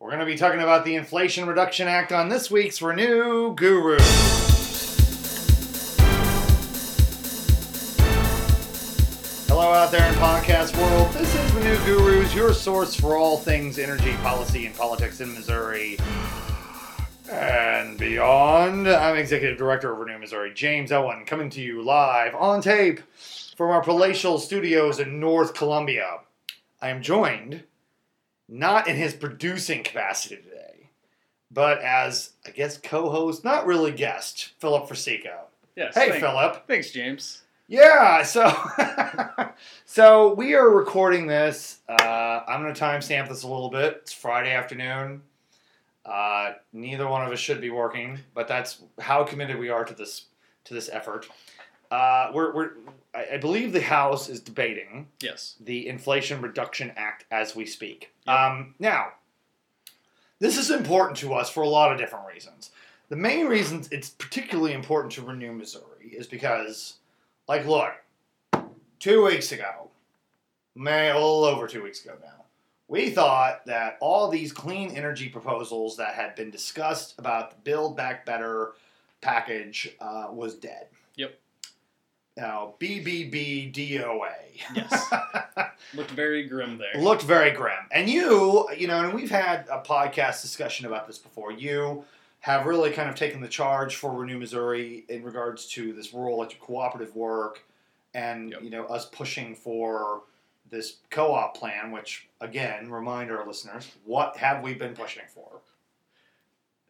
We're going to be talking about the Inflation Reduction Act on this week's Renew Guru. Hello, out there in podcast world. This is Renew Gurus, your source for all things energy policy and politics in Missouri and beyond. I'm Executive Director of Renew Missouri, James Owen, coming to you live on tape from our palatial studios in North Columbia. I am joined not in his producing capacity today, but as I guess co-host, not really guest, Philip Frasico. Yes. Hey, thank- Philip. Thanks, James. Yeah, so so we are recording this. Uh, I'm going to timestamp this a little bit. It's Friday afternoon. Uh, neither one of us should be working, but that's how committed we are to this to this effort. Uh, we're, we're I I believe the House is debating Yes. the Inflation Reduction Act as we speak. Yep. Um, now, this is important to us for a lot of different reasons. The main reason it's particularly important to Renew Missouri is because, like, look, two weeks ago, May a little over two weeks ago now, we thought that all these clean energy proposals that had been discussed about the Build Back Better package uh, was dead. Now, BBBDOA. Yes. Looked very grim there. looked very grim. And you, you know, and we've had a podcast discussion about this before. You have really kind of taken the charge for Renew Missouri in regards to this rural electric cooperative work and, Yep. you know, us pushing for this co-op plan, which again, remind our listeners, what have we been pushing for?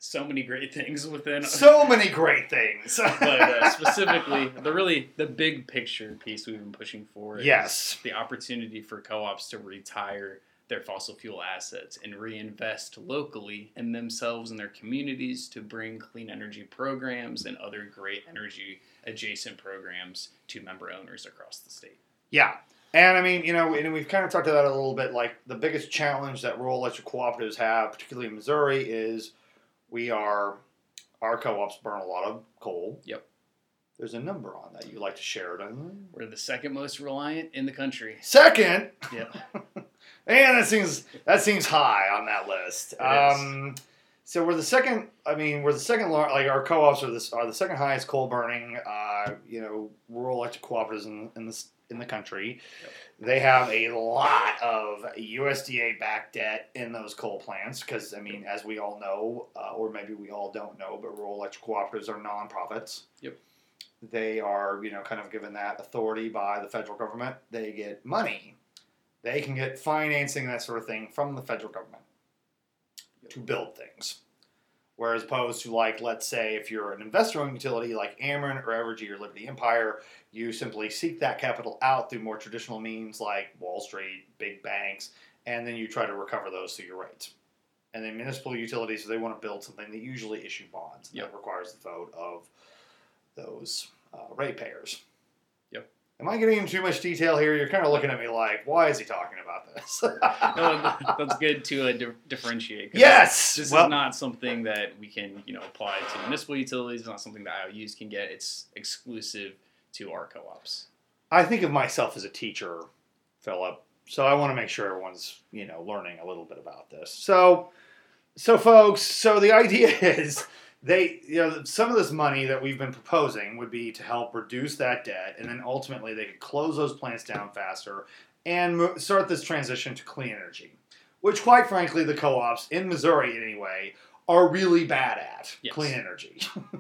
So many great things within. So many great things. but uh, specifically, the really the big picture piece we've been pushing for. is Yes. The opportunity for co-ops to retire their fossil fuel assets and reinvest locally in themselves and their communities to bring clean energy programs and other great energy adjacent programs to member owners across the state. Yeah. And I mean, you know, and we've kind of talked about it a little bit. Like the biggest challenge that rural electric cooperatives have, particularly in Missouri, is we are our co-ops burn a lot of coal. Yep. There's a number on that you like to share it on. We're the second most reliant in the country. Second, Yep. and that seems that seems high on that list. Um, so we're the second. I mean, we're the second. Like our co-ops are this are the second highest coal burning. Uh, you know, rural electric cooperatives in in this in the country. Yep. They have a lot of USDA backed debt in those coal plants because I mean, as we all know, uh, or maybe we all don't know, but rural electric cooperatives are nonprofits. Yep. They are, you know, kind of given that authority by the federal government. They get money they can get financing that sort of thing from the federal government to build things. Whereas opposed to like, let's say, if you're an investor-owned utility like Ameren or Evergy or Liberty Empire, you simply seek that capital out through more traditional means like Wall Street, big banks, and then you try to recover those through your rates. And then municipal utilities, if they want to build something, they usually issue bonds. Yep. That requires the vote of those uh, ratepayers. Yep. Am I getting into too much detail here? You're kind of looking at me like, why is he talking about this? no, that's good to uh, di- differentiate. yes. This Well, is not something that we can, you know, apply to municipal utilities. It's not something that IOUs can get. It's exclusive to our co-ops. I think of myself as a teacher, Philip. So I want to make sure everyone's, you know, learning a little bit about this. So, so folks, so the idea is they, you know, some of this money that we've been proposing would be to help reduce that debt, and then ultimately they could close those plants down faster and start this transition to clean energy, which, quite frankly, the co-ops in Missouri, anyway, are really bad at Yes. clean energy.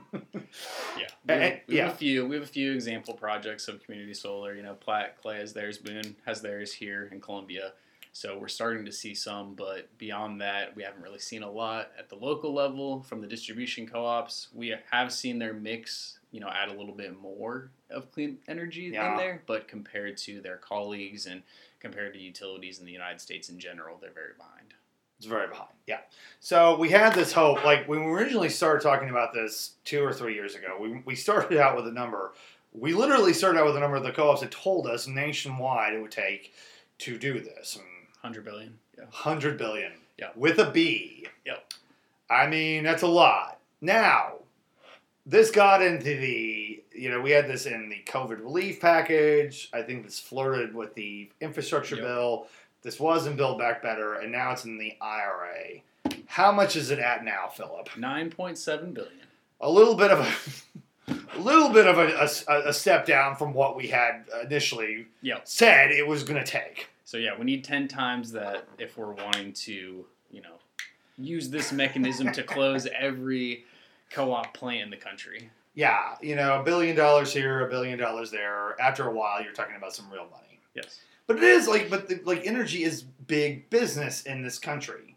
Yeah, we have, we have yeah. a few. We have a few example projects of community solar. You know, Platte Clay has theirs, Boone has theirs here in Columbia. So we're starting to see some, but beyond that, we haven't really seen a lot at the local level from the distribution co-ops. We have seen their mix, you know, add a little bit more of clean energy Yeah. in there, but compared to their colleagues and compared to utilities in the United States in general, they're very behind. It's very behind. Yeah. So we had this hope, like when we originally started talking about this two or three years ago, we, we started out with a number. We literally started out with a number of the co-ops had told us nationwide it would take to do this. And Hundred billion. Yeah. 100 billion. Yeah. With a B. Yep. I mean, that's a lot. Now, this got into the, you know, we had this in the COVID relief package. I think this flirted with the infrastructure Yep. bill. This was in Build Back Better, and now it's in the IRA. How much is it at now, Philip? Nine point seven billion. A little bit of a, a little bit of a, a, a step down from what we had initially Yep. said it was going to take. So yeah, we need ten times that if we're wanting to, you know, use this mechanism to close every co-op plant in the country. Yeah, you know, a billion dollars here, a billion dollars there. After a while, you're talking about some real money. Yes. But it is like, but the, like energy is big business in this country.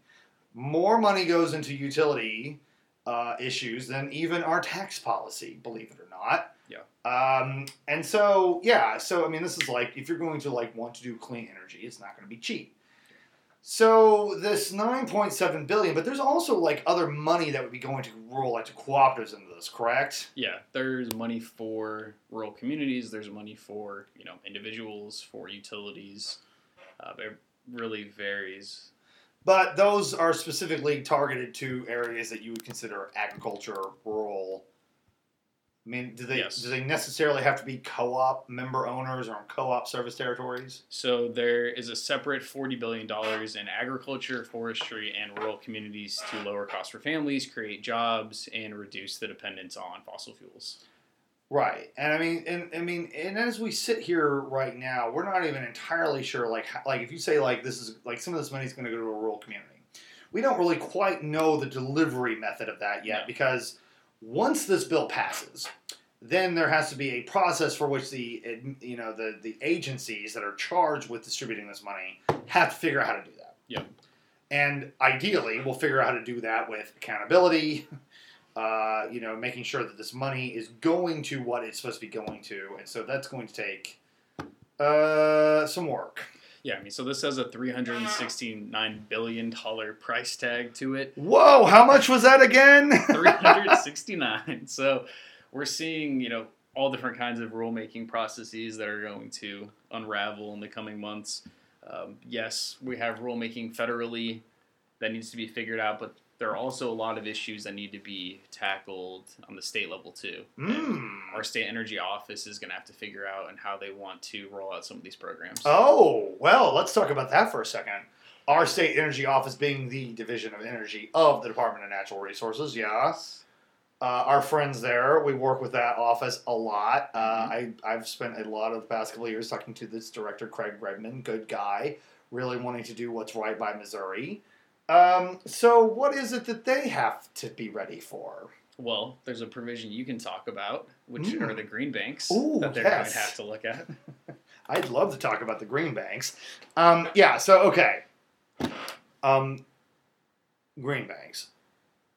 More money goes into utility uh, issues than even our tax policy, believe it or not. Yeah. Um, and so yeah, so I mean, this is like if you're going to like want to do clean energy, it's not going to be cheap. So this 9.7 billion, but there's also like other money that would be going to rural electric cooperatives into this, correct? Yeah, there's money for rural communities. There's money for you know individuals, for utilities. Uh, it really varies. But those are specifically targeted to areas that you would consider agriculture, rural. I mean, do they Yes. do they necessarily have to be co-op member owners or co-op service territories? So there is a separate forty billion dollars in agriculture, forestry, and rural communities to lower costs for families, create jobs, and reduce the dependence on fossil fuels. Right, and I mean, and I mean, and as we sit here right now, we're not even entirely sure. Like, like if you say like this is like some of this money is going to go to a rural community, we don't really quite know the delivery method of that yet No. because once this bill passes, then there has to be a process for which the you know the the agencies that are charged with distributing this money have to figure out how to do that. Yep. And ideally, we'll figure out how to do that with accountability, uh, you know, making sure that this money is going to what it's supposed to be going to, and so that's going to take uh, some work. Yeah, I mean, so this has a three hundred and sixty-nine billion dollar price tag to it. Whoa, how much was that again? 369. so we're seeing, you know, all different kinds of rulemaking processes that are going to unravel in the coming months. Um, yes, we have rulemaking federally that needs to be figured out, but there are also a lot of issues that need to be tackled on the state level too. mm. Our state energy office is going to have to figure out and how they want to roll out some of these programs. Oh, well, let's talk about that for a second. Our state energy office being the division of energy of the Department of Natural Resources, Yes. Uh, our friends there, we work with that office a lot. Uh, I, I've spent a lot of the past couple of years talking to this director, Craig Redman, good guy, really wanting to do what's right by Missouri. Um, so, what is it that they have to be ready for? Well, there's a provision you can talk about, which Mm. are the green banks Ooh, that they're going to have to look at. I'd love to talk about the green banks. Um, yeah, so okay. Um, green banks,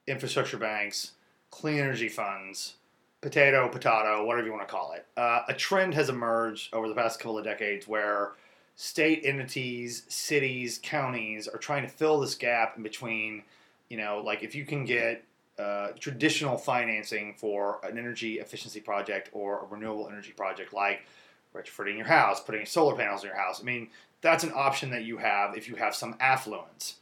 infrastructure banks, clean energy funds, potato, potato, whatever you want to call it. Uh, a trend has emerged over the past couple of decades where state entities, cities, counties are trying to fill this gap in between, you know, like if you can get uh, traditional financing for an energy efficiency project or a renewable energy project like retrofitting your house, putting solar panels in your house. I mean, that's an option that you have if you have some affluence.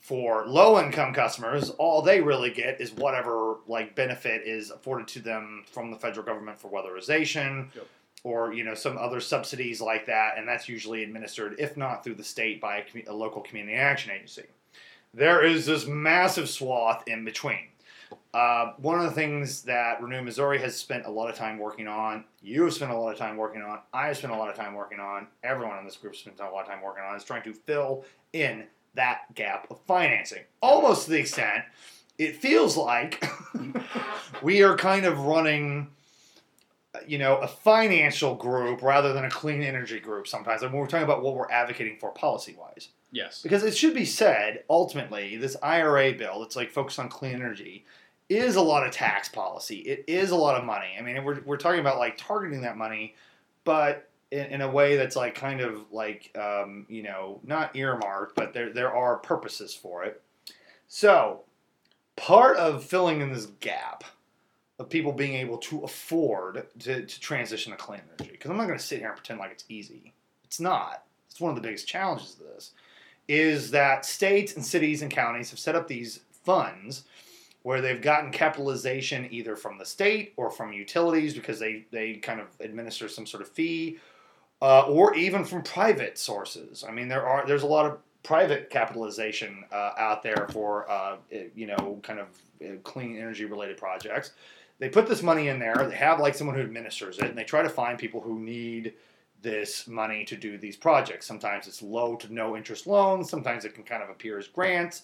For low income customers, all they really get is whatever like benefit is afforded to them from the federal government for weatherization Yep. Or you know some other subsidies like that and that's usually administered if not through the state by a, commu- a local community action agency. There is this massive swath in between. Uh, one of the things that Renew Missouri has spent a lot of time working on, you have spent a lot of time working on, I have spent a lot of time working on, everyone in this group spent a lot of time working on, is trying to fill in that gap of financing. Almost to the extent it feels like we are kind of running, you know, a financial group rather than a clean energy group sometimes. And we're talking about what we're advocating for policy wise. Yes. Because it should be said, ultimately, this IRA bill that's like focused on clean energy is a lot of tax policy. It is a lot of money. I mean, we're, we're talking about like targeting that money, but in, in a way that's like kind of like, um, you know, not earmarked, but there, there are purposes for it. So, part of filling in this gap of people being able to afford to, to transition to clean energy, because I'm not going to sit here and pretend like it's easy. It's not. It's one of the biggest challenges of this is that states and cities and counties have set up these funds where they've gotten capitalization either from the state or from utilities because they, they kind of administer some sort of fee uh, or even from private sources. I mean, there are there's a lot of private capitalization uh, out there for uh, you know kind of uh, clean energy related projects. They put this money in there. They have like someone who administers it, and they try to find people who need this money to do these projects. Sometimes it's low to no interest loans. Sometimes it can kind of appear as grants.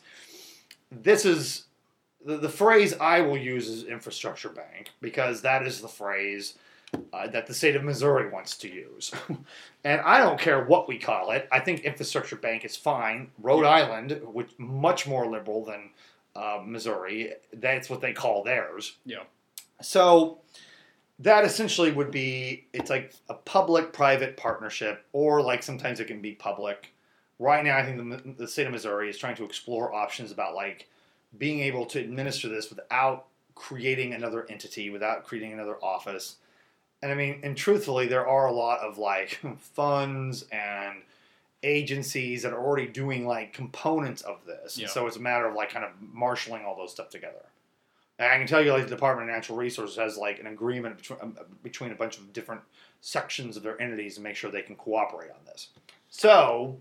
This is the, the phrase I will use is infrastructure bank because that is the phrase uh, that the state of Missouri wants to use. and I don't care what we call it. I think infrastructure bank is fine. Rhode Island, which much more liberal than uh, Missouri, that's what they call theirs. Yeah. So that essentially would be it's like a public-private partnership, or like sometimes it can be public. Right now, I think the, the state of Missouri is trying to explore options about like being able to administer this without creating another entity, without creating another office. And I mean, and truthfully, there are a lot of like funds and agencies that are already doing like components of this. Yeah. So it's a matter of like kind of marshaling all those stuff together. And I can tell you, like the Department of Natural Resources has like an agreement between, um, between a bunch of different sections of their entities to make sure they can cooperate on this. So,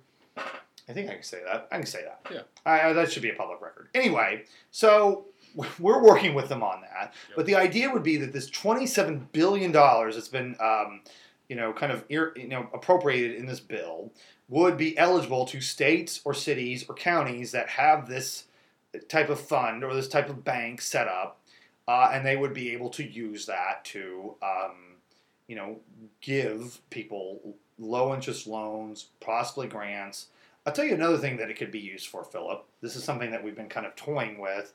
I think I can say that. I can say that. Yeah. I, that should be a public record. Anyway, so we're working with them on that. But the idea would be that this twenty-seven billion dollars that's been, um, you know, kind of you know appropriated in this bill would be eligible to states or cities or counties that have this type of fund or this type of bank set up, uh, and they would be able to use that to, um, you know, give people low interest loans, possibly grants. I'll tell you another thing that it could be used for, Philip. This is something that we've been kind of toying with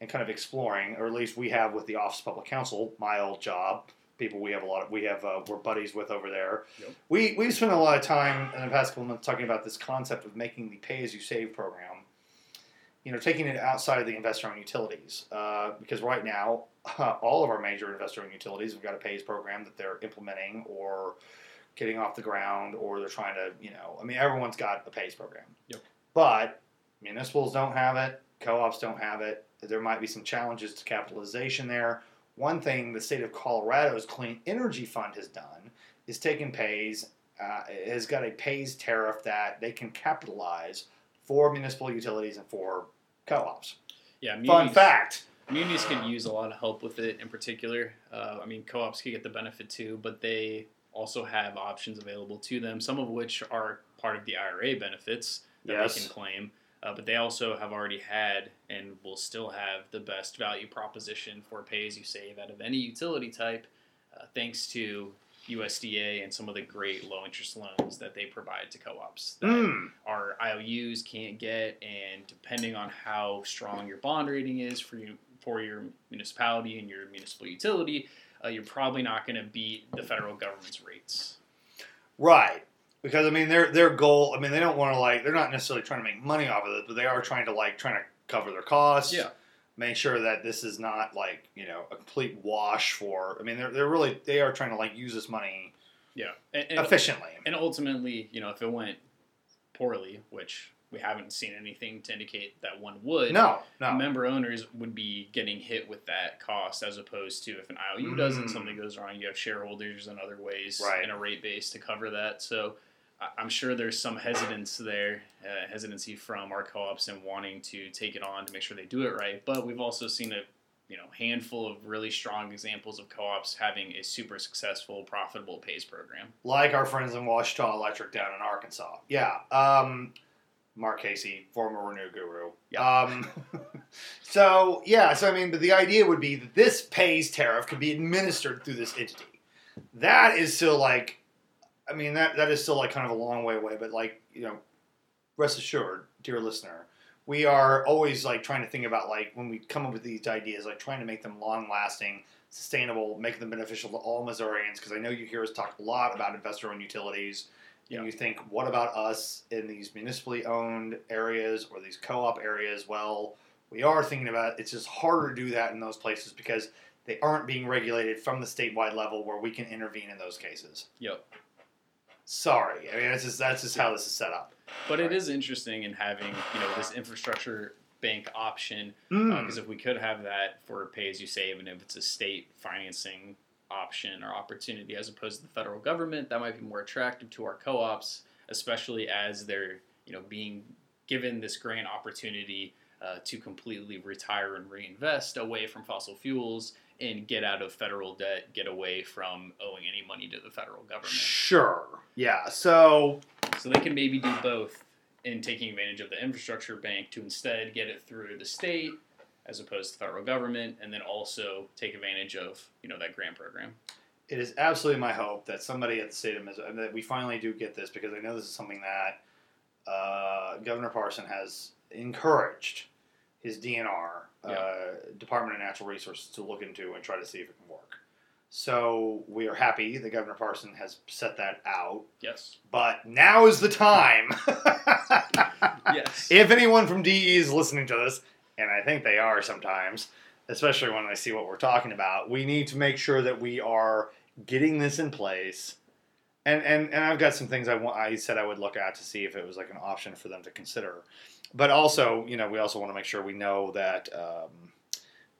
and kind of exploring, or at least we have with the Office of Public Counsel, my old job. People we have a lot of, we have, uh, we're buddies with over there. Yep. We, we've spent a lot of time in the past couple of months talking about this concept of making the pay as you save program you know, taking it outside of the investor-owned utilities, uh, because right now, all of our major investor-owned utilities have got a pays program that they're implementing or getting off the ground, or they're trying to, you know, I mean, everyone's got a pays program. Yep. But municipals don't have it, co-ops don't have it. There might be some challenges to capitalization there. One thing the state of Colorado's Clean Energy Fund has done is taken pays, uh, has got a pays tariff that they can capitalize for municipal utilities and for co-ops. Yeah. Fun fact. Munis could use a lot of help with it in particular. Uh, I mean, co-ops could get the benefit too, but they also have options available to them, some of which are part of the IRA benefits that Yes. they can claim. Uh, but they also have already had and will still have the best value proposition for pay as you save out of any utility type, uh, thanks to USDA and some of the great low interest loans that they provide to co-ops that Mm. our IOUs can't get, and depending on how strong your bond rating is for you for your municipality and your municipal utility, uh, you're probably not going to beat the federal government's rates. Right. Because I mean their their goal I mean they don't want to like they're not necessarily trying to make money off of it, but they are trying to like trying to cover their costs. Yeah. Make sure that this is not like, you know, a complete wash for I mean they're they're really they are trying to like use this money Yeah, and, and, efficiently. and ultimately, you know, if it went poorly, which we haven't seen anything to indicate that one would, No, no. member owners would be getting hit with that cost as opposed to if an IOU does and Mm. something goes wrong, you have shareholders and other ways Right. in a rate base to cover that. So I'm sure there's some hesitance there, uh, hesitancy from our co-ops and wanting to take it on to make sure they do it right. But we've also seen a you know handful of really strong examples of co-ops having a super successful, profitable pays program. like our friends in Ouachita Electric down in Arkansas. Yeah. Um, Mark Cayce, former Renew guru. Yeah. Um, so yeah, so I mean, but the idea would be that this pays tariff could be administered through this entity. That is still like, I mean, that that is still like kind of a long way away. But like, you know, rest assured, dear listener, we are always like trying to think about like when we come up with these ideas, like trying to make them long lasting sustainable, make them beneficial to all Missourians. Because I know you hear us talk a lot about investor-owned utilities, Yeah. and you think, what about us in these municipally owned areas or these co-op areas? Well, we are thinking about. It's just harder to do that in those places because they aren't being regulated from the statewide level where we can intervene in those cases. Yep. Sorry, I mean that's just that's just how this is set up. But it is interesting in having you know this infrastructure bank option Mm. because if we could have that for pay as you save and if it's a state financing option or opportunity as opposed to the federal government that might be more attractive to our co-ops especially as they're you know being given this grant opportunity uh, to completely retire and reinvest away from fossil fuels and get out of federal debt, get away from owing any money to the federal government. Sure. Yeah. So So they can maybe do both in taking advantage of the infrastructure bank to instead get it through the state as opposed to the federal government, and then also take advantage of you know that grant program. it is absolutely my hope that somebody at the state of Missouri that we finally do get this because I know this is something that uh, Governor Parson has encouraged his DNR, uh, Department of Natural Resources, to look into and try to see if it can work. So we are happy that Governor Parson has set that out, Yes. but now is the time. Yes. if anyone from DE is listening to this, and I think they are sometimes, especially when they see what we're talking about, we need to make sure that we are getting this in place. And and, and I've got some things I want. I said I would look at to see if it was like an option for them to consider. But also, you know, we also want to make sure we know that um,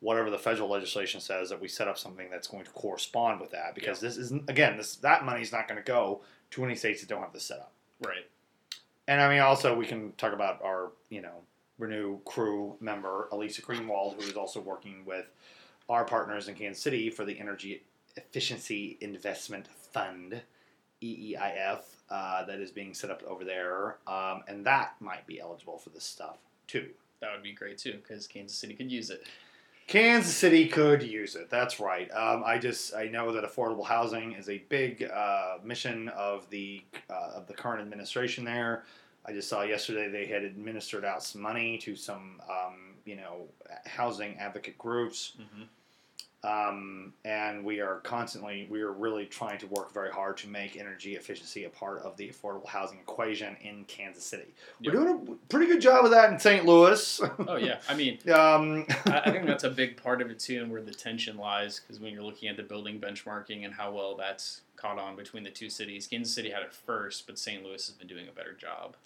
whatever the federal legislation says, that we set up something that's going to correspond with that. Because this isn't again, this that money's not going to go to any states that don't have this set up. right. And I mean, also we can talk about our, you know, Renew crew member Elisa Greenwald, who is also working with our partners in Kansas City for the Energy Efficiency Investment Fund, EEIF, uh, that is being set up over there, um, and that might be eligible for this stuff too. That would be great too, because Kansas City could use it. Kansas City could use it. That's right. Um, I just I know that affordable housing is a big uh, mission of the uh, of the current administration there. I just saw yesterday they had administered out some money to some um, you know housing advocate groups, Mm-hmm. Um, and we are constantly we are really trying to work very hard to make energy efficiency a part of the affordable housing equation in Kansas City. Yep. We're doing a pretty good job of that in St. Louis. Oh yeah, I mean, um, I, I think that's a big part of it too, and where the tension lies, because when you're looking at the building benchmarking and how well that's caught on between the two cities, Kansas City had it first, but St. Louis has been doing a better job.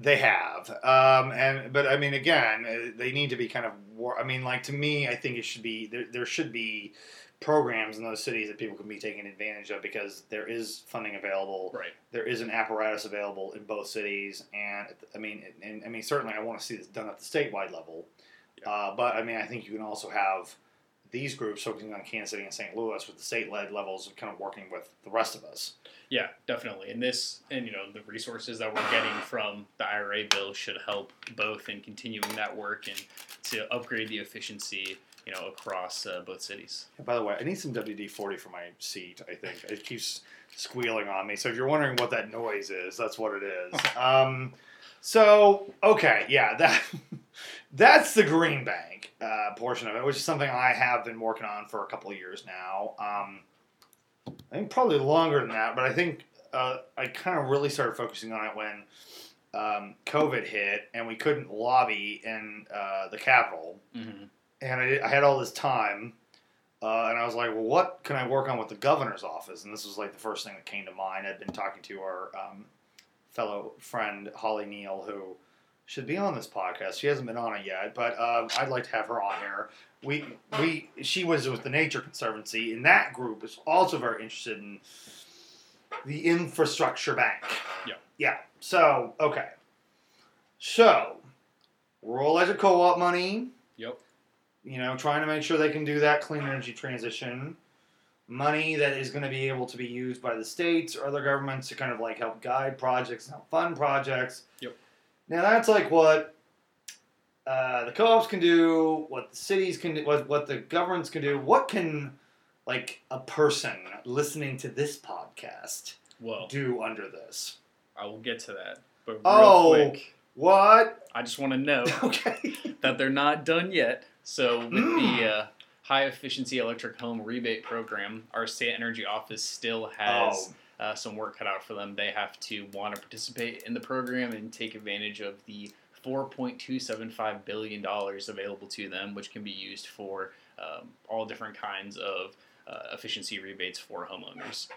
They have, um, and but I mean, again, uh, they need to be kind of. War- I mean, like to me, I think it should be there. There should be programs in those cities that people can be taking advantage of because there is funding available. Right. There is an apparatus available in both cities, and I mean, and, I mean, certainly, I want to see this done at the statewide level. Uh, but I mean, I think you can also have these groups focusing on Kansas City and St. Louis with the state-led levels of kind of working with the rest of us. Yeah, definitely. And this, and you know, the resources that we're getting from the IRA bill should help both in continuing that work and to upgrade the efficiency, you know, across uh, both cities. And by the way, I need some WD forty for my seat. I think it keeps squealing on me. So if you're wondering what that noise is, that's what it is. Um, so okay, yeah, that that's the Green Bank uh, portion of it, which is something I have been working on for a couple of years now. Um, I think probably longer than that, but I think uh, I kind of really started focusing on it when um, COVID hit and we couldn't lobby in uh, the Capitol Mm-hmm. and I, I had all this time, uh, and I was like, well, what can I work on with the governor's office? And this was like the first thing that came to mind. I'd been talking to our um, fellow friend Holly Neal, who should be on this podcast. She hasn't been on it yet, but uh, I'd like to have her on here. We we she was with the Nature Conservancy, and that group is also very interested in the infrastructure bank. Yeah. Yeah. So okay. So rural electric co-op money Yep. you know, trying to make sure they can do that clean energy transition. Money that is going to be able to be used by the states or other governments to kind of like help guide projects and help fund projects. Yep. Now that's like what uh, the co-ops can do, what the cities can do, what what the governments can do. What can like a person listening to this podcast Well, do under this? I will get to that. But real Oh. quick, What? I just want to know Okay. that they're not done yet. So with Mm. the uh, high efficiency electric home rebate program, our state energy office still has Oh. uh, some work cut out for them. They have to want to participate in the program and take advantage of the $4.275 billion available to them, which can be used for um, all different kinds of uh, efficiency rebates for homeowners.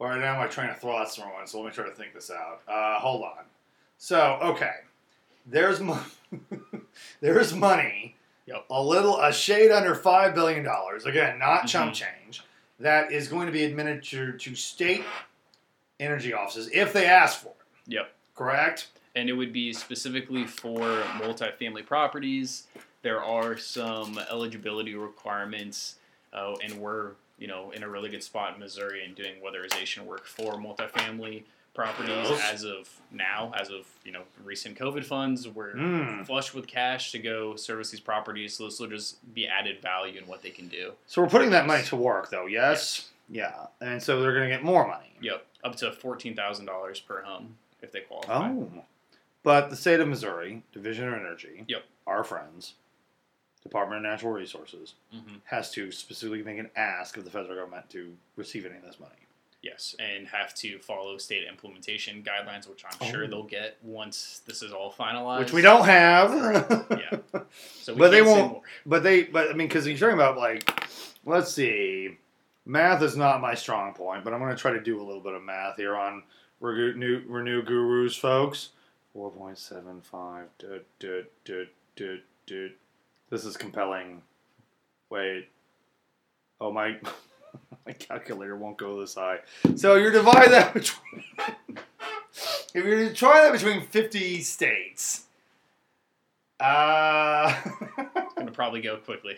All right, now my train of thought's throwing, so let me try to think this out. Uh, hold on. So, okay, there's mo- there's money, Yep. a little, a shade under five billion dollars. Again, not chump Mhm. change. That is going to be administered to state energy offices if they ask for it. Yep. Correct. and it would be specifically for multifamily properties. There are some eligibility requirements, uh, and we're you know in a really good spot in Missouri and doing weatherization work for multifamily properties Yes. as of now, as of you know recent COVID funds. We're Mm. flush with cash to go service these properties, so this will just be added value in what they can do. So we're putting that money to work, though. Yes. Yeah, and so they're going to get more money. Yep, up to fourteen thousand dollars per home if they qualify. Oh. But the state of Missouri, Division of Energy, Yep. our friends, Department of Natural Resources, hmm has to specifically make an ask of the federal government to receive any of this money. Yes, and have to follow state implementation guidelines, which I'm sure Oh. they'll get once this is all finalized. Which we don't have. Yeah. So we But they won't- more. But they, but I mean, because you're talking about like, let's see, math is not my strong point, but I'm going to try to do a little bit of math here on Renew, Renew Gurus, folks. Four point seven five. This is compelling. Wait. Oh my, my calculator won't go this high. So you're divide that between. if you're to try that between 50 states. Uh. It's Gonna probably go quickly.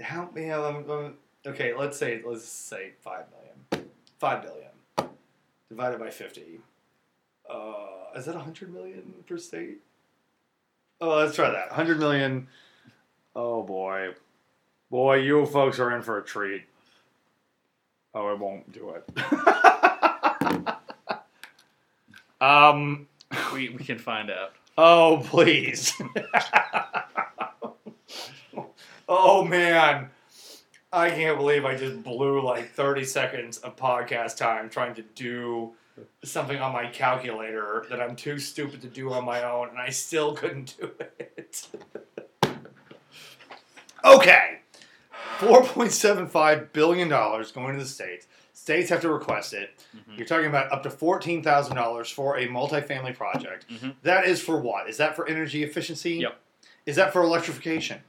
How yeah, um, um, okay, let's say let's say five million. Five billion. Divided by fifty. Uh is that hundred million per state? Oh, let's try that. Hundred million. Oh boy. Boy, you folks are in for a treat. Oh, I won't do it. um We, we can find out. Oh, please. oh, man. I can't believe I just blew like 30 seconds of podcast time trying to do something on my calculator that I'm too stupid to do on my own, and I still couldn't do it. okay. $4.75 billion going to the states. States have to request it. Mhm. You're talking about up to $14,000 for a multifamily project. Mhm. That is for what? Is that for energy efficiency? Yep. Is that for electrification?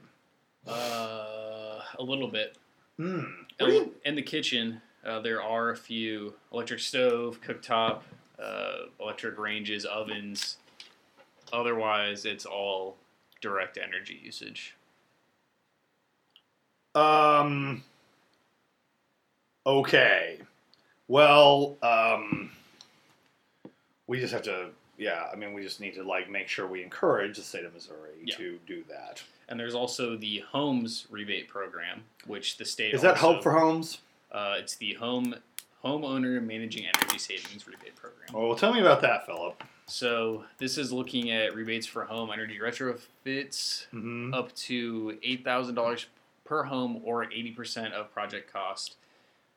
Uh, a little bit. Hmm. What In the kitchen, uh, there are a few electric stove, cooktop, uh, electric ranges, ovens. Otherwise, it's all direct energy usage. Um. Okay. Well, um, we just have to. Yeah, I mean, we just need to like make sure we encourage the state of Missouri Yeah. to do that. And there's also the homes rebate program, which the state Is that also, Hope for Homes? Uh, it's the home homeowner managing energy savings rebate program. Oh, well, tell me about that, Philip. So this is looking at rebates for home energy retrofits Mm-hmm. up to eight thousand dollars per home or eighty percent of project cost.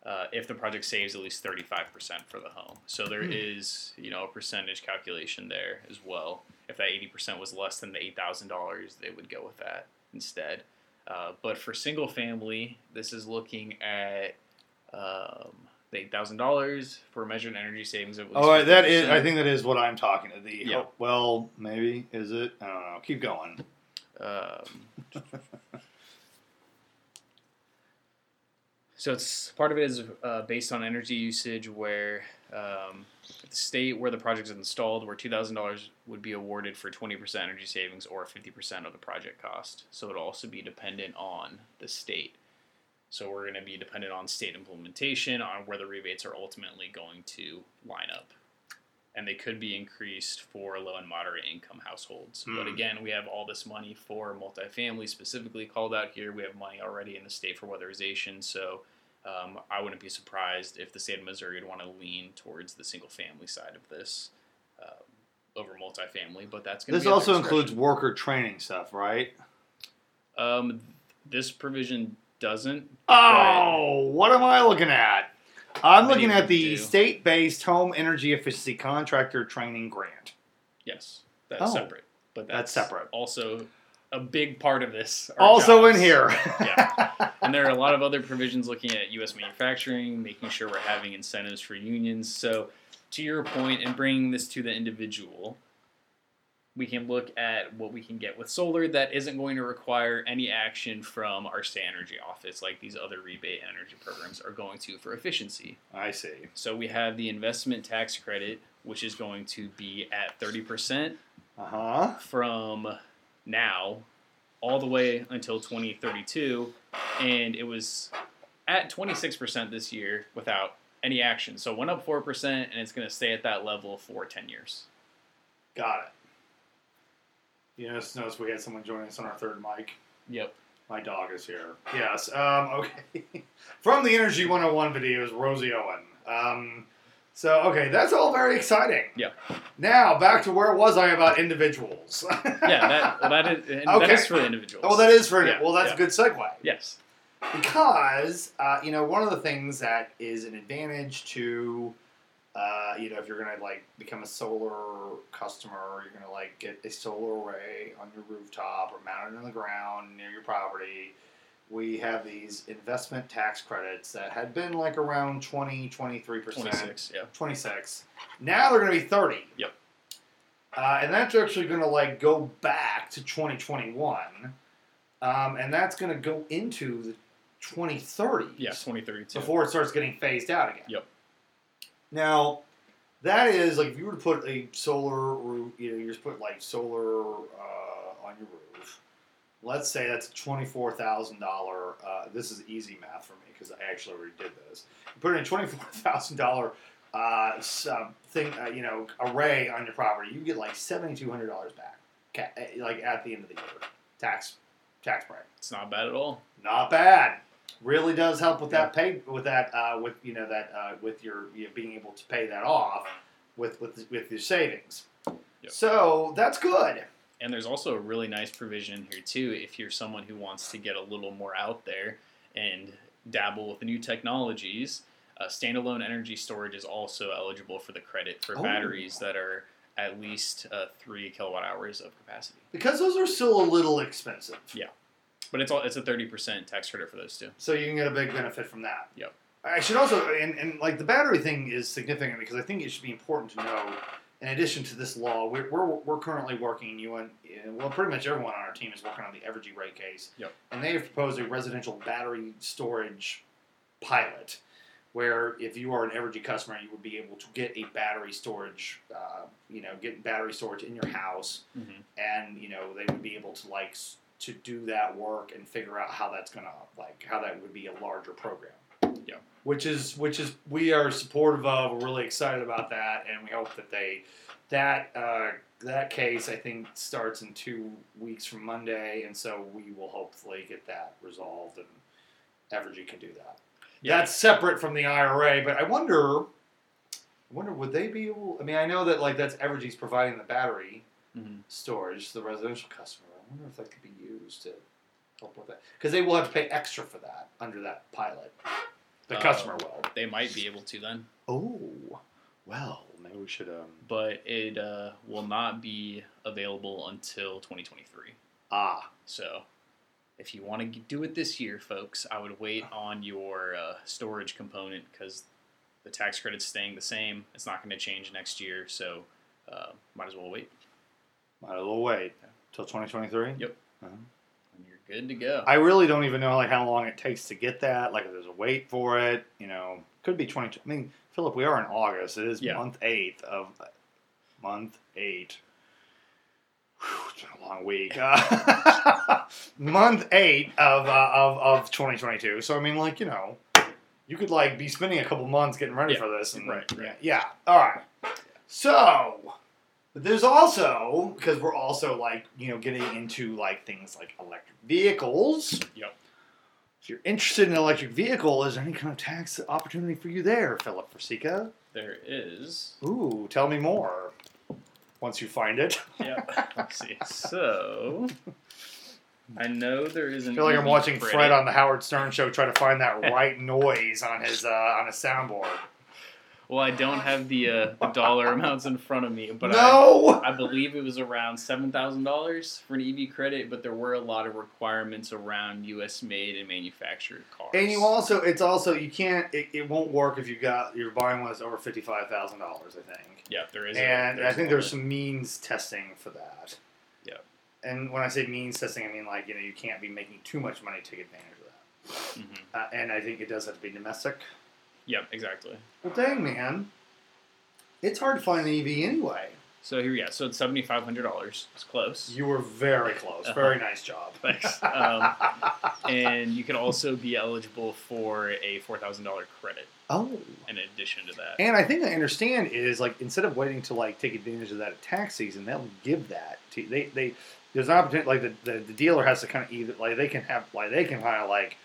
Uh, if the project saves at least thirty-five percent for the home, so there Hmm. is you know a percentage calculation there as well. If that eighty percent was less than the eight thousand dollars, they would go with that instead. Uh, but for single family, this is looking at um, the eight thousand dollars for measured energy savings of. at least All right, that is. 50%. I think that is what I'm talking to. The Yeah. well, maybe is it? I don't know. Keep going. Um, so it's part of it is uh, based on energy usage, where um, the state where the project is installed, where two thousand dollars would be awarded for twenty percent energy savings or fifty percent of the project cost. So it'll also be dependent on the state. So we're going to be dependent on state implementation on where the rebates are ultimately going to line up. And they could be increased for low and moderate income households. But Hmm. again, we have all this money for multifamily specifically called out here. We have money already in the state for weatherization. So um, I wouldn't be surprised if the state of Missouri would want to lean towards the single family side of this um, over multifamily. But that's going to This also includes worker training stuff, right? Um, this provision doesn't. Oh, what am I looking at? I'm looking at the do. state-based home energy efficiency contractor training grant. Yes, that's Oh. separate. But That's that's, separate. Also, a big part of this. Also in here. Yeah. And there are a lot of other provisions looking at U.S. manufacturing, making sure we're having incentives for unions. So, to your point, and bringing this to the individual, we can look at what we can get with solar that isn't going to require any action from our state energy office, like these other rebate energy programs are going to for efficiency. I see. So we have the investment tax credit which is going to be at 30% Uh huh. from now all the way until 2032. And it was at 26% this year without any action. So went up 4%, and it's going to stay at that level for 10 years. Got it. You just noticed we had someone join us on our third mic. Yep. My dog is here. Yes. Um, okay. From the Energy 101 videos, Rosie Owen. Um, so, okay, that's all very exciting. Yeah. Now, back to where was I about individuals? Yeah, that, well, that, is, Okay. is for the individuals. oh, that is for Yeah, Well, that's yeah. a good segue. Yes. because uh, you know one of the things that is an advantage to uh, you know if you're gonna like become a solar customer you're gonna like get a solar array on your rooftop or mounted it on the ground near your property we have these investment tax credits that had been like around 20 23% 26, yeah. 26 now they're going to be 30 Yep. uh, and that's actually going to like go back to 2021 um, and that's going to go into the 2030s Yeah, 2032. before it starts getting phased out again Yep. now that is like if you were to put a solar roof you know you just put like solar uh, on your roof let's say that's $24000 uh, this is easy math for me because i actually already did this you put in a $24000 uh, thing, uh, you know, array on your property, you get like seventy two hundred dollars back, eh, like at the end of the year, tax tax break. It's not bad at all. Not bad. Really does help with that pay with that uh, with you know that uh, with your you know, being able to pay that off with with with your savings. Yep. So that's good. And there's also a really nice provision here too if you're someone who wants to get a little more out there and dabble with the new technologies. Uh, standalone energy storage is also eligible for the credit for Oh. batteries that are at least uh, three kilowatt hours of capacity. Because those are still a little expensive. Yeah. But it's all it's a thirty percent tax credit for those two. So you can get a big benefit from that. Yep. I should also, and, and like the battery thing is significant because I think it should be important to know. In addition to this law, we're, we're, we're currently working. You and well, pretty much everyone on our team is working on the Evergy rate case. Yep. And they have proposed a residential battery storage pilot, where if you are an Evergy customer, you would be able to get a battery storage, uh, you know, get battery storage in your house Mm-hmm. and you know they would be able to like to do that work and figure out how that's gonna like how that would be a larger program. Yeah. Which is which is we are supportive of. We're really excited about that, and we hope that they that uh, that case I think starts in two weeks from Monday, and so we will hopefully get that resolved, and Evergy can do that. Yeah. That's separate from the IRA, but I wonder. I wonder would they be able? I mean, I know that like that's Evergy's providing the battery Mm-hmm. storage to the residential customer. I wonder if that could be used to help with that because they will have to pay extra for that under that pilot. The Uh, customer will. They might be able to then, Oh, well, maybe we should. Um, but it uh, will not be available until 2023. ah, So, if you want to do it this year, folks, I would wait on your uh, storage component because the tax credit's staying the same. It's not going to change next year, so uh, might as well wait. might as well wait till twenty twenty three. Yep. And you're good to go. I really don't even know like how long it takes to get that. Like, if there's a wait for it, you know, could be twenty. I mean, Philip, we are in August. It is Yeah. month eight of month eight. Whew, it's been a long week. Uh, month eight of, uh, of of 2022. So I mean, like you know, you could like be spending a couple months getting ready Yeah. for this. And, Right, Yeah. Yeah. All right. So. But there's also because we're also like you know getting into like things like electric vehicles. Yep. If you're interested in an electric vehicle, is there any kind of tax opportunity for you there, Philip Forsica? there is. Ooh, tell me more. Once you find it, Yep. Let's see. So, I know there is I feel like I'm watching. Fred on the Howard Stern show try to find that right noise on his uh, on his soundboard. Well, I don't have the, uh, the dollar amounts in front of me, but I, no. I believe it was around seven thousand dollars for an EV credit, but there were a lot of requirements around U.S. made and manufactured cars. And you also, it's also you can't. It, it won't work if you got you're buying one that's over fifty five thousand dollars. I think. yeah, there is. a- and I think there's some means testing for that. Yeah. And when I say means testing, I mean like you know you can't be making too much money to take advantage of that. Mhm. Uh, and I think it does have to be domestic. Yep, exactly. Well, dang man. It's hard to find an EV anyway. So here we go. So it's seventy five hundred dollars. It's close. You were very close. Uh-huh. Very nice job. Thanks. Um, and you can also be eligible for a four thousand dollar credit oh. in addition to that. And I think I understand is like instead of waiting to like take advantage of that at tax season, they'll give that to they they there's an opportunity like the, the, the dealer has to kind of either like they can have like they can kind of like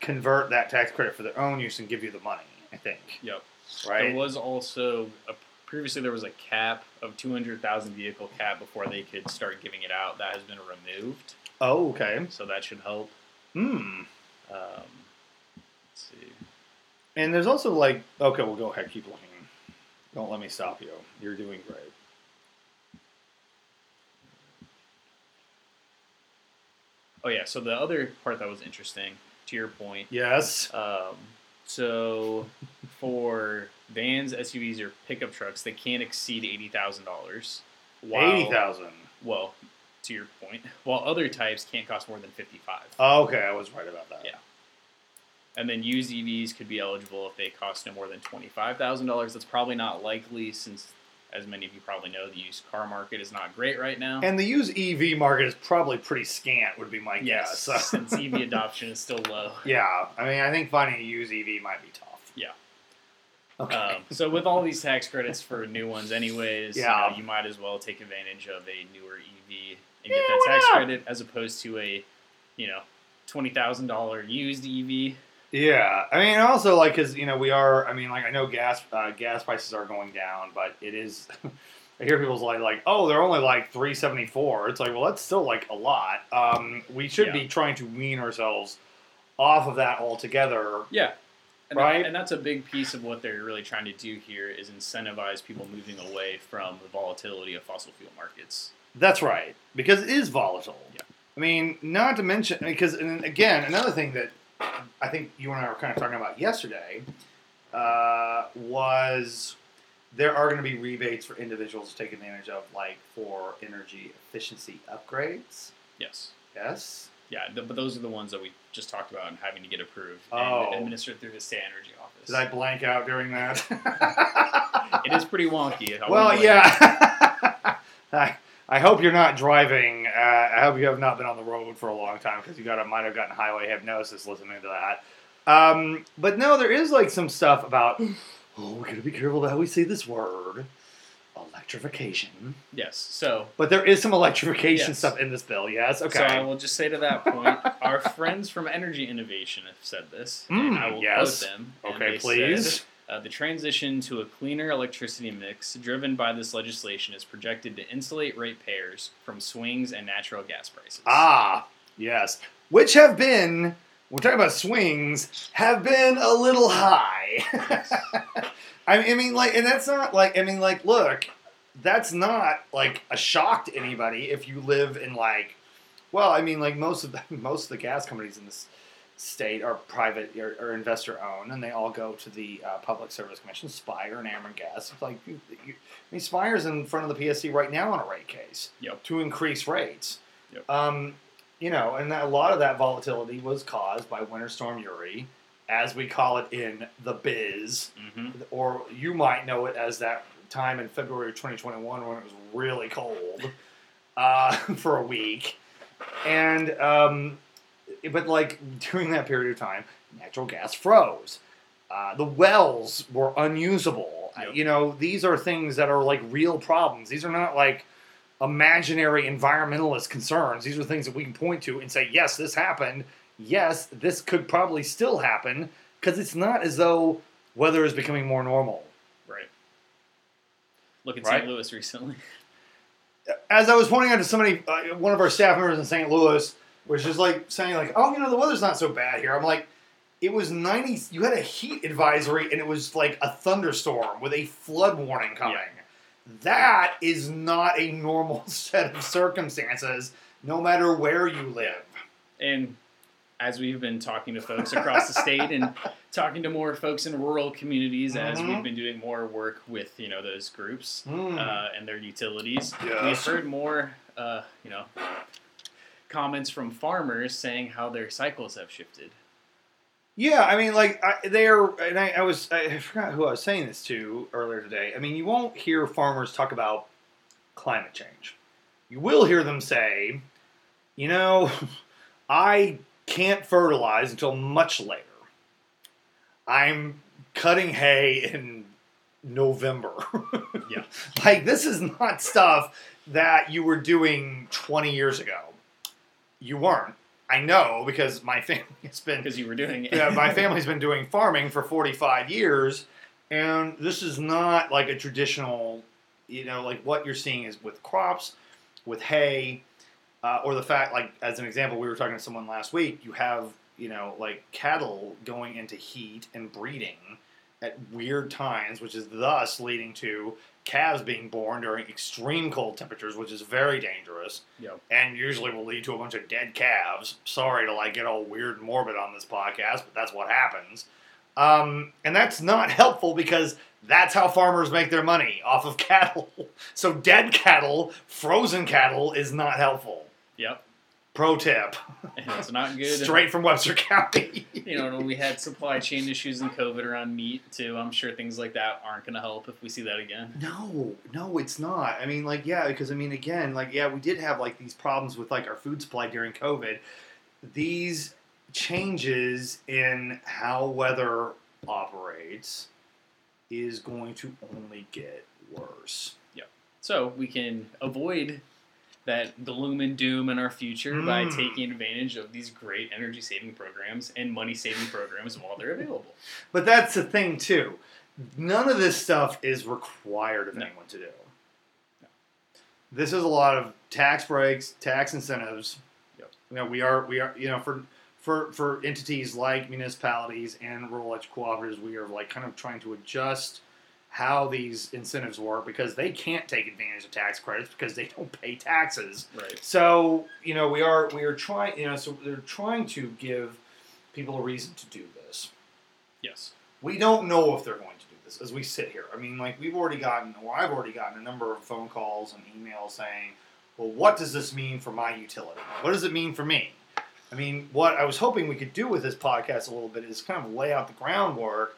convert that tax credit for their own use and give you the money. I think Yep. right. There was also a, previously there was a cap of two hundred thousand vehicle cap before they could start giving it out. That has been removed, oh okay. so that should help. Hmm. Um, let's see. And there's also like okay, well go ahead, keep looking. Don't let me stop you. You're doing great. Oh yeah. So the other part that was interesting, to your point, Yes. Um, so for vans, SUVs, or pickup trucks, they can't exceed eighty thousand dollars. Eighty thousand. Well, to your point, while other types can't cost more than fifty-five. Oh, okay, I was right about that. Yeah. And then used EVs could be eligible if they cost no more than twenty-five thousand dollars. That's probably not likely, since, as many of you probably know, the used car market is not great right now. And the used EV market is probably pretty scant, would be my yes, guess. since EV adoption is still low. yeah, I mean, I think finding a used EV might be tough. Yeah. Okay. Um, so with all these tax credits for new ones, anyways, Yeah. you, know, you might as well take advantage of a newer EV and Yeah, get that tax not? credit as opposed to a, you know, twenty thousand dollar used EV. Yeah, I mean, also like because you know we are. I mean, like I know gas uh, gas prices are going down, but it is. I hear people's like like oh they're only like three seventy four. It's like well that's still like a lot. Um, we should Yeah. be trying to wean ourselves off of that altogether. Yeah. And, Right. and that's a big piece of what they're really trying to do here is incentivize people moving away from the volatility of fossil fuel markets. That's right, because it is volatile. Yeah. I mean, not to mention because, and again, another thing that I think you and I were kind of talking about yesterday uh, was there are going to be rebates for individuals to take advantage of, like for energy efficiency upgrades. Yes. Yes. Yeah, th- but those are the ones that we just talked about and having to get approved Oh. and administered through the state energy office. Did I blank out during that? it is pretty wonky. Well, yeah. I, I hope you're not driving. Uh, I hope you have not been on the road for a long time because you got might have gotten highway hypnosis listening to that. Um, but no, there is like some stuff about. Oh, we gotta be careful about how we say this word. Electrification. Yes. So, But there is some electrification Yes. stuff in this bill. Yes. Okay. so I will just say to that point, our friends from Energy Innovation have said this, and Mm, I will yes. quote them. okay, please. said, uh, the transition to a cleaner electricity mix driven by this legislation is projected to insulate ratepayers from swings in natural gas prices. Ah, yes. Which have been, we're talking about swings, have been a little high. I mean, I mean, like, and that's not like, I mean, like, look, that's not like a shock to anybody if you live in like, well, I mean, like most of the most of the gas companies in this state or private or, or investor owned, and they all go to the uh, Public Service Commission, Spire and Ameren Gas. It's like, you, you, I mean, Spire's in front of the PSC right now on a rate case Yep. to increase rates. Yep. Um, you know, and that, a lot of that volatility was caused by Winter Storm Uri, as we call it in the biz, hmm or you might know it as that time in February of 2021 when it was really cold uh, for a week. And, um, but like during that period of time, natural gas froze. Uh, the wells were unusable. Uh, Yep. You know, these are things that are like real problems. These are not like imaginary environmentalist concerns. These are things that we can point to and say, yes, this happened. Yes, this could probably still happen because it's not as though weather is becoming more normal. Right. Look at Right. St. Louis recently. As I was pointing out to somebody, uh, one of our staff members in St. Louis was is like saying, like, oh, you know, the weather's not so bad here. I'm like, it was 90, you had a heat advisory and it was like a thunderstorm with a flood warning coming. That is not a normal set of circumstances, no matter where you live. And as we've been talking to folks across the state and talking to more folks in rural communities as Mhm. we've been doing more work with you know those groups Mm. uh, and their utilities, Yes. we've heard more uh, you know comments from farmers saying how their cycles have shifted. Yeah, I mean, like I, they're, and I, I was, I forgot who I was saying this to earlier today. I mean, you won't hear farmers talk about climate change. You will hear them say, you know, I can't fertilize until much later. I'm cutting hay in November. Yeah. like this is not stuff that you were doing 20 years ago. You weren't. I know because my family has been because you were doing it. yeah, my family's been doing farming for 45 years, and this is not like a traditional, you know, like what you're seeing is with crops, with hay, uh, or the fact, like, as an example, we were talking to someone last week, you have, you know, like cattle going into heat and breeding at weird times, which is thus leading to calves being born during extreme cold temperatures, which is very dangerous Yep. and usually will lead to a bunch of dead calves. Sorry to like get all weird and morbid on this podcast, but that's what happens. Um, and that's not helpful because that's how farmers make their money off of cattle. So dead cattle, frozen cattle is not helpful. Yep. Pro tip, And it's not good. straight from Webster County. You know, when we had supply chain issues and COVID around meat too, I'm sure things like that aren't going to help if we see that again. No, no, it's not. I mean, like, yeah, because I mean, again, like, yeah, we did have like these problems with like our food supply during COVID. These changes in how weather operates is going to only get worse. Yep. So we can avoid that gloom and doom in our future by Mm. taking advantage of these great energy saving programs and money saving programs while they're available. But that's the thing too. None of this stuff is required of No. anyone to do. This is a lot of tax breaks, tax incentives. Yep. You know, we are we are you know for for for entities like municipalities and rural electric cooperatives, we are like kind of trying to adjust how these incentives work because they can't take advantage of tax credits because they don't pay taxes. Right. So you know we are we are trying you know so they're trying to give people a reason to do this Yes. we don't know if they're going to do this as we sit here. I mean, like we've already gotten, or I've already gotten a number of phone calls and emails saying, "Well, what does this mean for my utility? What does it mean for me?" I mean, what I was hoping we could do with this podcast a little bit is kind of lay out the groundwork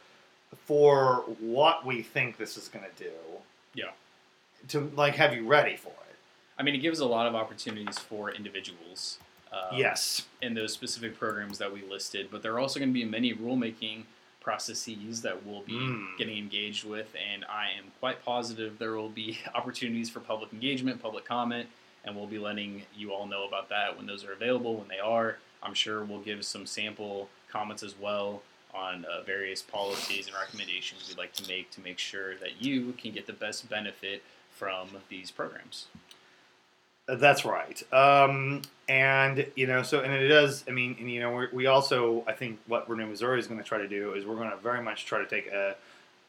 for what we think this is going to do. Yeah. To like have you ready for it. I mean, it gives a lot of opportunities for individuals. Um, yes. in those specific programs that we listed, but there are also going to be many rulemaking processes that we'll be Mm. getting engaged with, and I am quite positive there will be opportunities for public engagement, public comment, and we'll be letting you all know about that when those are available, when they are. I'm sure we'll give some sample comments as well on uh, various policies and recommendations we'd like to make to make sure that you can get the best benefit from these programs. That's right. Um, and you know, so and it does. I mean, and you know, we we also I think what Renew Missouri is going to try to do is we're going to very much try to take a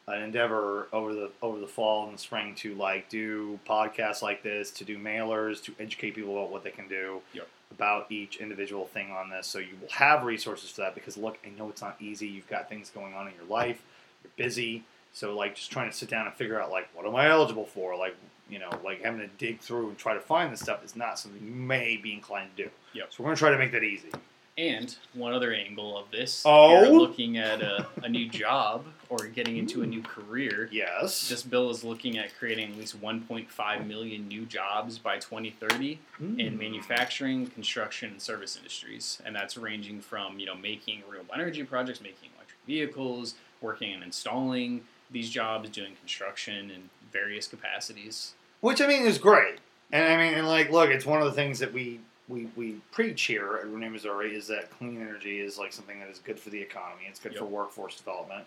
an endeavor over the over the fall and the spring to like do podcasts like this, to do mailers, to educate people about what they can do Yep. About each individual thing on this. So you will have resources for that because look, I know it's not easy. You've got things going on in your life. You're busy. So like just trying to sit down and figure out like what am I eligible for? Like you know, like having to dig through and try to find this stuff is not something you may be inclined to do. Yep. So we're gonna try to make that easy. And one other angle of this, Oh? looking at a, a new job or getting into a new career, Yes. this bill is looking at creating at least 1.5 million new jobs by 2030 in Mm. manufacturing, construction, and service industries. And that's ranging from, you know, making renewable energy projects, making electric vehicles, working and installing these jobs, doing construction in various capacities. Which I mean is great. And I mean and like look, it's one of the things that we we, we preach here at Renew Missouri is that clean energy is like something that is good for the economy. It's good Yep. for workforce development.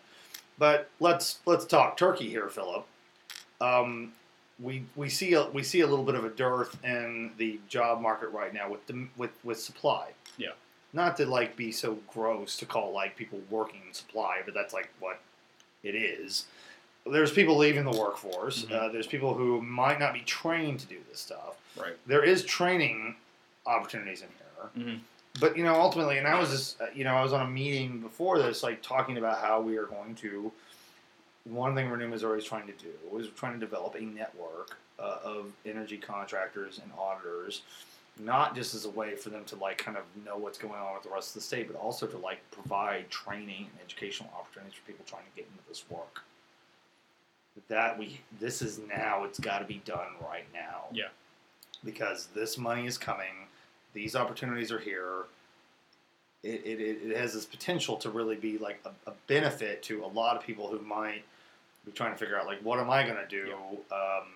But let's let's talk turkey here, Philip. Um, we we see a, we see a little bit of a dearth in the job market right now with the, with with supply. Yeah. Not to like be so gross to call like people working in supply, but that's like what it is. There's people leaving the workforce. Mhm. Uh, there's people who might not be trained to do this stuff. Right. There is training opportunities in here Mhm. But you know ultimately and i was just uh, you know i was on a meeting before this like talking about how we are going to one thing renew missouri is trying to do is trying to develop a network uh, of energy contractors and auditors not just as a way for them to like kind of know what's going on with the rest of the state, but also to like provide training and educational opportunities for people trying to get into this work. That we this is now it's got to be done right now. Yeah. Because this money is coming, these opportunities are here. It, it, it has this potential to really be like a, a benefit to a lot of people who might be trying to figure out like what am I going to do, um,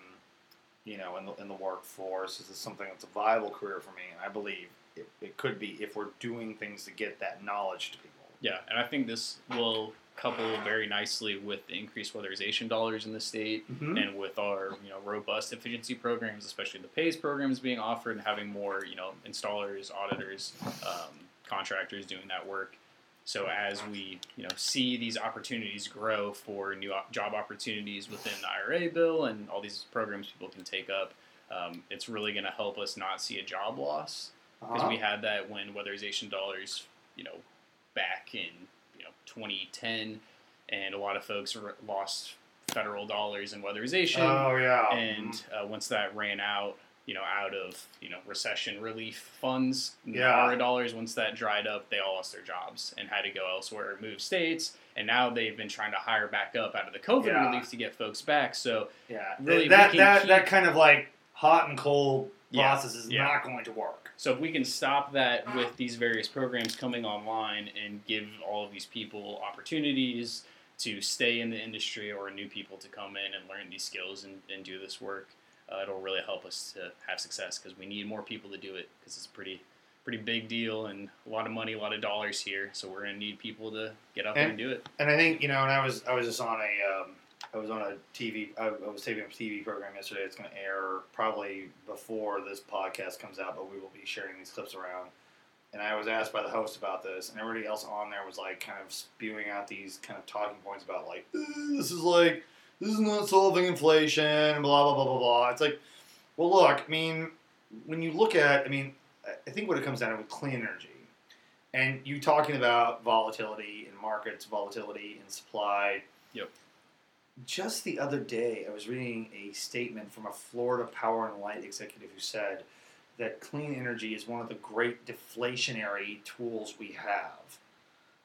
you know, in the in the workforce. Is this something that's a viable career for me? And I believe it, it could be if we're doing things to get that knowledge to people. Yeah, and I think this will couple very nicely with the increased weatherization dollars in the state Mm-hmm. and with our you know robust efficiency programs, especially the PACE programs being offered and having more you know installers, auditors, um, contractors doing that work. So as we you know see these opportunities grow for new op- job opportunities within the IRA bill and all these programs people can take up, um, it's really going to help us not see a job loss because Uh-huh. we had that when weatherization dollars, you know, back in 2010, and a lot of folks r- lost federal dollars in weatherization, Oh yeah. and uh, once that ran out, you know, out of you know recession relief funds, Yeah. NARA dollars, once that dried up, they all lost their jobs and had to go elsewhere, move states, and now they've been trying to hire back up out of the COVID Yeah. relief to get folks back. So yeah. really, that that keep- that kind of like hot and cold Yeah. process is Yeah. not going to work. So if we can stop that with these various programs coming online and give all of these people opportunities to stay in the industry or new people to come in and learn these skills and, and do this work, uh, it'll really help us to have success because we need more people to do it because it's a pretty pretty big deal and a lot of money, a lot of dollars here. So we're gonna need people to get up And- and do it. And I think you know, and I was I was just on a um, I was on a TV I, I was taping a TV program yesterday. It's going to air probably before this podcast comes out, but we will be sharing these clips around. And I was asked by the host about this, and everybody else on there was like kind of spewing out these kind of talking points about like "Uh, this is like this is not solving inflation, and blah blah blah blah blah. It's like, well, look, I mean, when you look at, I mean, I- I think what it comes down to with clean energy, and you talking about volatility in markets, volatility in supply. Yep. Just the other day, I was reading a statement from a Florida Power and Light executive who said that clean energy is one of the great deflationary tools we have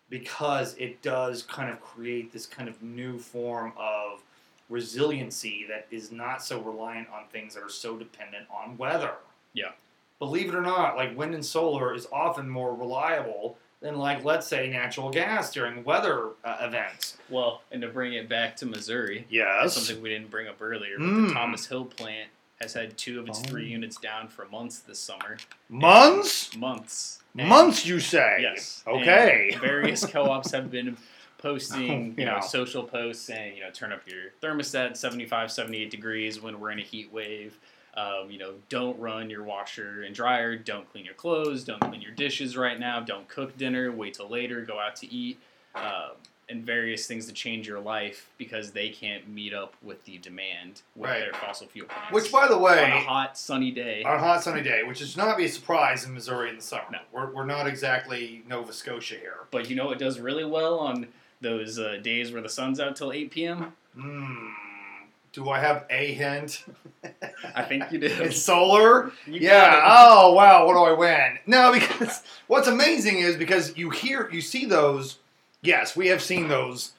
because it does kind of create this kind of new form of resiliency that is not so reliant on things that are so dependent on weather. Yeah. Believe it or not, like wind and solar is often more reliable than like let's say natural gas during weather uh, events. Well, and to bring it back to Missouri, Yes. something we didn't bring up earlier, but Mm. the Thomas Hill plant has had two of its Oh. three units down for months this summer. Months? Months. And- Months, you say? Yes. Okay. Various co-ops have been posting, you know, social posts saying, you know, turn up your thermostat at 75, 78 degrees when we're in a heat wave. Um, you know, don't run your washer and dryer. Don't clean your clothes. Don't clean your dishes right now. Don't cook dinner. Wait till later. Go out to eat. Um, and various things to change your life because they can't meet up with the demand with Right. their fossil fuel plants. Which, by the way, on a hot sunny day. on a hot sunny day, which is not be a surprise in Missouri in the summer. No. We're, we're not exactly Nova Scotia here. But you know it does really well on those uh, days where the sun's out till 8 p.m. Hmm. Do I have a hint? I think you did. it's solar. You yeah. Oh wow. What do I win? No, because what's amazing is because you hear, you see those. Yes, we have seen those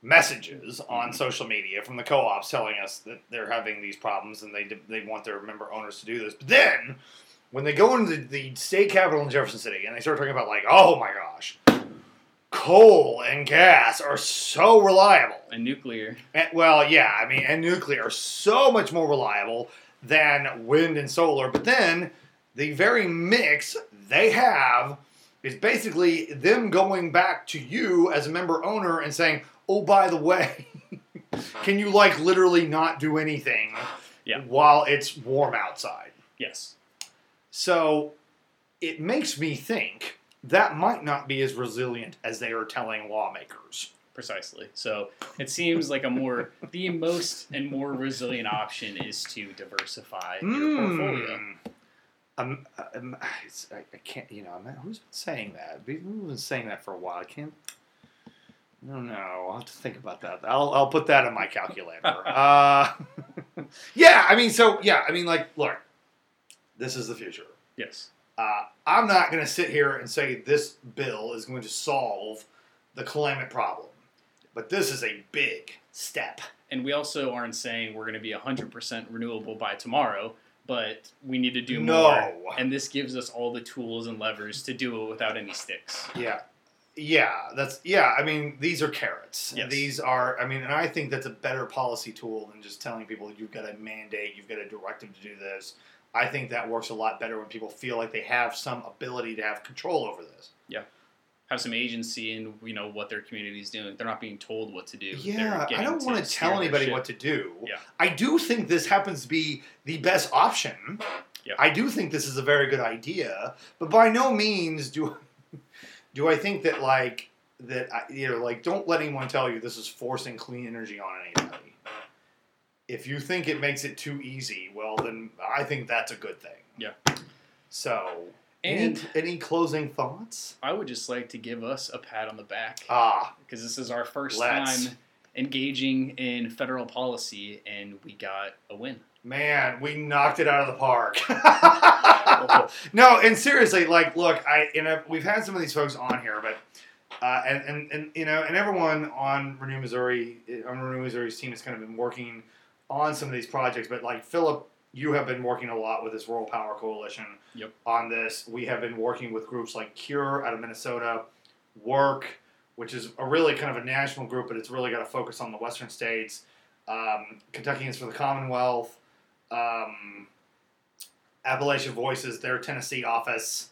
messages on mm-hmm. social media from the co-ops telling us that they're having these problems and they they want their member owners to do this. But then when they go into the state capital in Jefferson City and they start talking about like, oh my gosh, coal and gas are so reliable. And nuclear. And, well, yeah, I mean, and nuclear are so much more reliable than wind and solar. But then the very mix they have is basically them going back to you as a member owner and saying, "Oh, by the way, can you like literally not do anything Yeah. while it's warm outside?" Yes. So it makes me think that might not be as resilient as they are telling lawmakers. Precisely. So it seems like a more, the most and more resilient option is to diversify your portfolio. Mm. Um, um, I, I can't, you know, I'm who's been saying that? We've been saying that for a while. I can't. No, don't. I'll have to think about that. I'll, I'll put that in my calculator. uh, yeah, I mean, so yeah, I mean, like, look, this is the future. Yes. Uh, I'm not going to sit here and say this bill is going to solve the climate problem, but this is a big step. And we also aren't saying we're going to be 100% renewable by tomorrow, but we need to do No. more. And this gives us all the tools and levers to do it without any sticks. Yeah. Yeah, that's yeah. I mean, these are carrots. Yes. These are. I mean, and I think that's a better policy tool than just telling people you've got a mandate, you've got a directive to do this. I think that works a lot better when people feel like they have some ability to have control over this. Yeah. Have some agency in you know what their community is doing. They're not being told what to do. Yeah, I don't want to tell anybody what to do. Yeah. I do think this happens to be the best option. Yeah. I do think this is a very good idea, but by no means do do I think that like that I, you know like don't let anyone tell you this is forcing clean energy on anybody. If you think it makes it too easy, well then I think that's a good thing. Yeah. So, And any, any closing thoughts? I would just like to give us a pat on the back Ah, because this is our 1st time engaging in federal policy, and we got a win. Man, we knocked it out of the park. no, and seriously, like, look, I you know we've had some of these folks on here, but uh, and, and and you know, and everyone on Renew Missouri on Renew Missouri's team has kind of been working on some of these projects. But like Philip, you have been working a lot with this Rural Power Coalition. Yep. On this, we have been working with groups like Cure out of Minnesota, WORC, which is a really kind of a national group, but it's really got to focus on the western states. Um, Kentuckians for the Commonwealth, um, Appalachian Voices, their Tennessee office.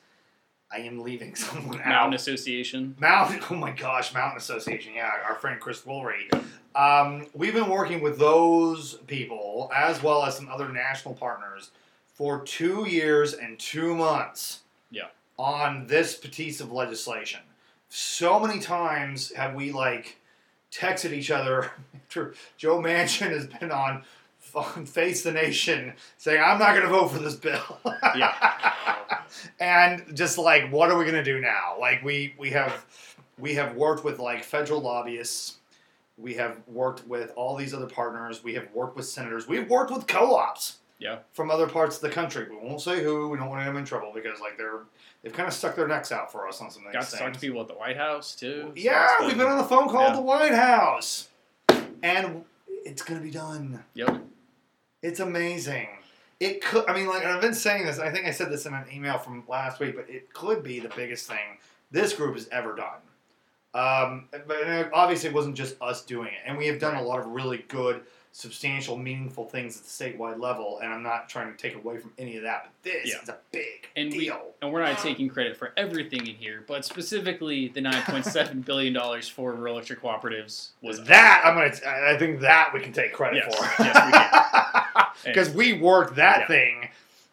I am leaving someone out. Mountain Association. Mountain, oh my gosh, Mountain Association, yeah, our friend Chris Woolery. Um, we've been working with those people as well as some other national partners for two years and two months. Yeah. On this piece of legislation, so many times have we like texted each other after Joe Manchin has been on, Face the Nation saying, "I'm not going to vote for this bill." yeah. and just like what are we going to do now like we we have we have worked with like federal lobbyists we have worked with all these other partners we have worked with senators we've worked with co-ops Yeah. from other parts of the country we won't say who we don't want to get them in trouble because like they're they've kind of stuck their necks out for us on some of Got to talk to people at the White House too. so yeah it's we've been on the phone call at the white house and it's going to be done Yep. It's amazing. It could. I mean, like I've been saying this. I think I said this in an email from last week, but it could be the biggest thing this group has ever done. Um, but obviously, it wasn't just us doing it, and we have done a lot of really good, substantial, meaningful things at the statewide level. And I'm not trying to take away from any of that, but this Yeah. is a big And we- deal. And we're not taking credit for everything in here, but specifically the 9.7 billion dollars for rural electric cooperatives was that I'm gonna? I think that we can take credit Yes. for. Yes, we can. Because we worked that Yeah. thing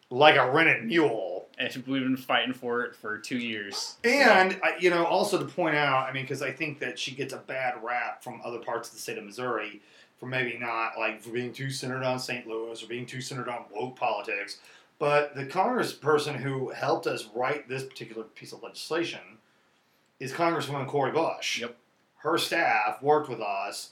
like a rented mule. and we've been fighting for it for two years. And I- you know, also to point out, I mean, because I think that she gets a bad rap from other parts of the state of Missouri for maybe not like for being too centered on St. Louis or being too centered on woke politics. But the congressperson who helped us write this particular piece of legislation is Congresswoman Cori Bush. Yep. Her staff worked with us.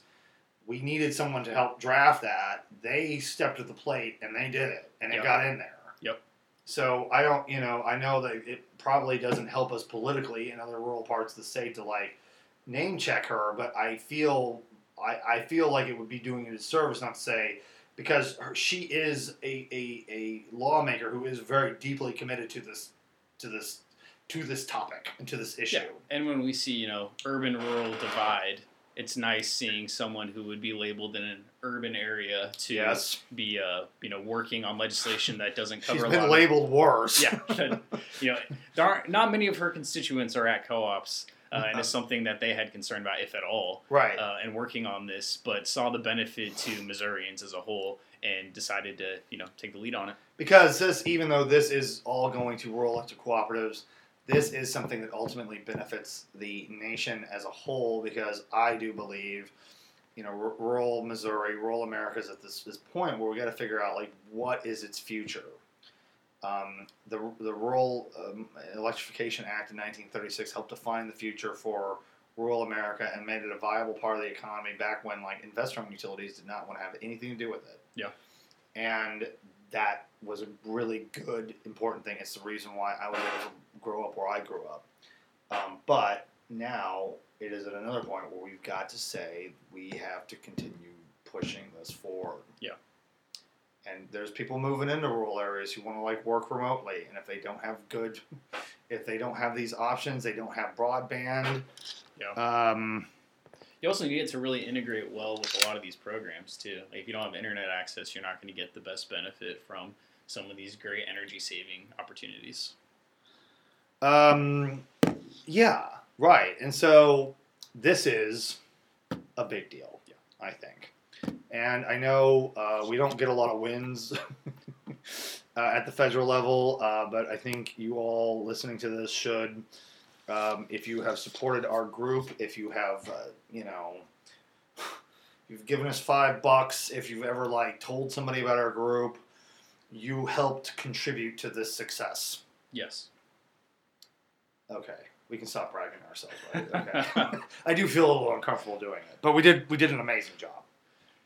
We needed someone to help draft that. They stepped to the plate and they did it, and it Yep. got in there. Yep. So I don't, you know, I know that it probably doesn't help us politically in other rural parts of the state to like name check her, but I feel, I, I feel like it would be doing a disservice not to say because her, she is a, a, a lawmaker who is very deeply committed to this, to this, to this topic and to this issue. Yeah. And when we see, you know, urban rural divide, it's nice seeing someone who would be labeled in an urban area to Yes. be, uh, you know, working on legislation that doesn't She's cover a been lot. of- labeled worse. yeah, you know, there aren't not many of her constituents are at co-ops, uh, and it's something that they had concern about, if at all, Right. uh, and working on this, but saw the benefit to Missourians as a whole and decided to, you know, take the lead on it. Because this, even though this is all going to rural electric cooperatives, this is something that ultimately benefits the nation as a whole. Because I do believe, you know, r- rural Missouri, rural America is at this, this point where we got to figure out like what is its future. Um, the the Rural um, Electrification Act in 1936 helped define the future for rural America and made it a viable part of the economy back when like investor-owned utilities did not want to have anything to do with it. Yeah. And that was a really good, important thing. It's the reason why I was able to grow up where I grew up. Um, but now it is at another point where we've got to say we have to continue pushing this forward. Yeah. And there's people moving into rural areas who want to like work remotely, and if they don't have good, if they don't have these options, they don't have broadband. Yeah. Um, You also need to really integrate well with a lot of these programs too. Like if you don't have internet access, you're not going to get the best benefit from some of these great energy saving opportunities. Um, yeah, right. And so this is a big deal, Yeah. I think. And I know uh, we don't get a lot of wins uh, at the federal level, uh, but I think you all listening to this should. Um, if you have supported our group, if you have, uh, you know, you've given us five bucks, if you've ever like told somebody about our group, you helped contribute to this success. Yes. Okay, we can stop bragging ourselves. Right? Okay. I do feel a little uncomfortable doing it, but we did. We did an amazing job.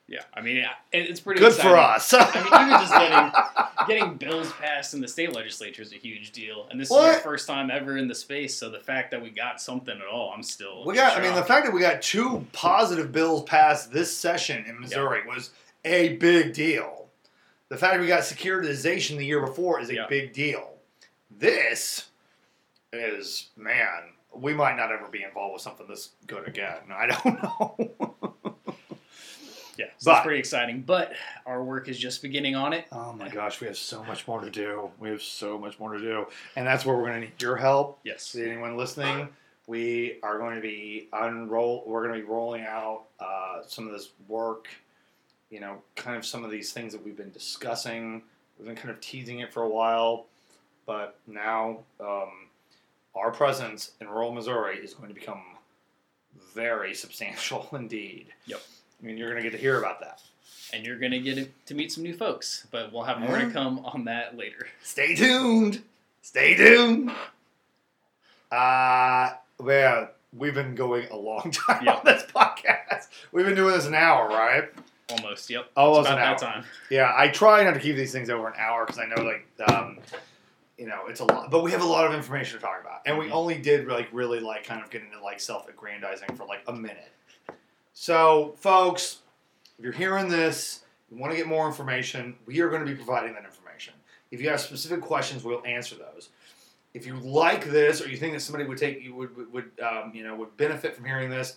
Yeah. I mean, it- it's pretty Good exciting. for us. I mean, even just getting getting bills passed in the state legislature is a huge deal, and this is What? our first time ever in the space. So the fact that we got something at all, I'm still. we got. I mean, the fact that we got two positive bills passed this session in Missouri was a big deal. The fact that we got securitization the year before is a Yeah. big deal. This is man. We might not ever be involved with something this good again. I don't know. yeah, so but- it's pretty exciting. But our work is just beginning on it. Oh my gosh, we have so much more to do. We have so much more to do, and that's where we're going to need your help. Yes. Anyone listening, we are going to be unroll. We're going to be rolling out uh, some of this work. You know, kind of some of these things that we've been discussing. We've been kind of teasing it for a while, but now um, our presence in rural Missouri is going to become very substantial indeed. Yep. I mean, you're going to get to hear about that. and you're gonna get to meet some new folks. But we'll have more to come on that later. Stay tuned. Stay tuned. Uh, well, we've been going a long time Yeah. on this podcast. We've been doing this an hour, right? Almost. Yep. Almost an hour. that time. Yeah, I try not to keep these things over an hour because I know, like, um, you know, it's a lot. But we have a lot of information to talk about, and we Mhm. only did like really like kind of get into like self-aggrandizing for like a minute. So, folks, if you're hearing this, you want to get more information, we are going to be providing that information. If you have specific questions, we'll answer those. If you like this, or you think that somebody would take you would would, would um, you know would benefit from hearing this,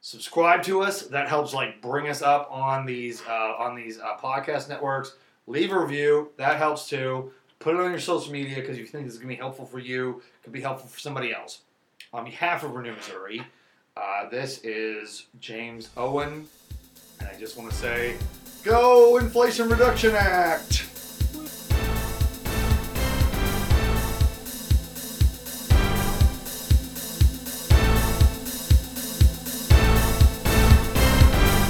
subscribe to us. That helps like bring us up on these uh, on these uh, podcast networks. Leave a review. That helps too. Put it on your social media because you think this is going to be helpful for you. Could be helpful for somebody else. On behalf of Renew Missouri, uh, this is James Owen, and I just want to say, go Inflation Reduction Act.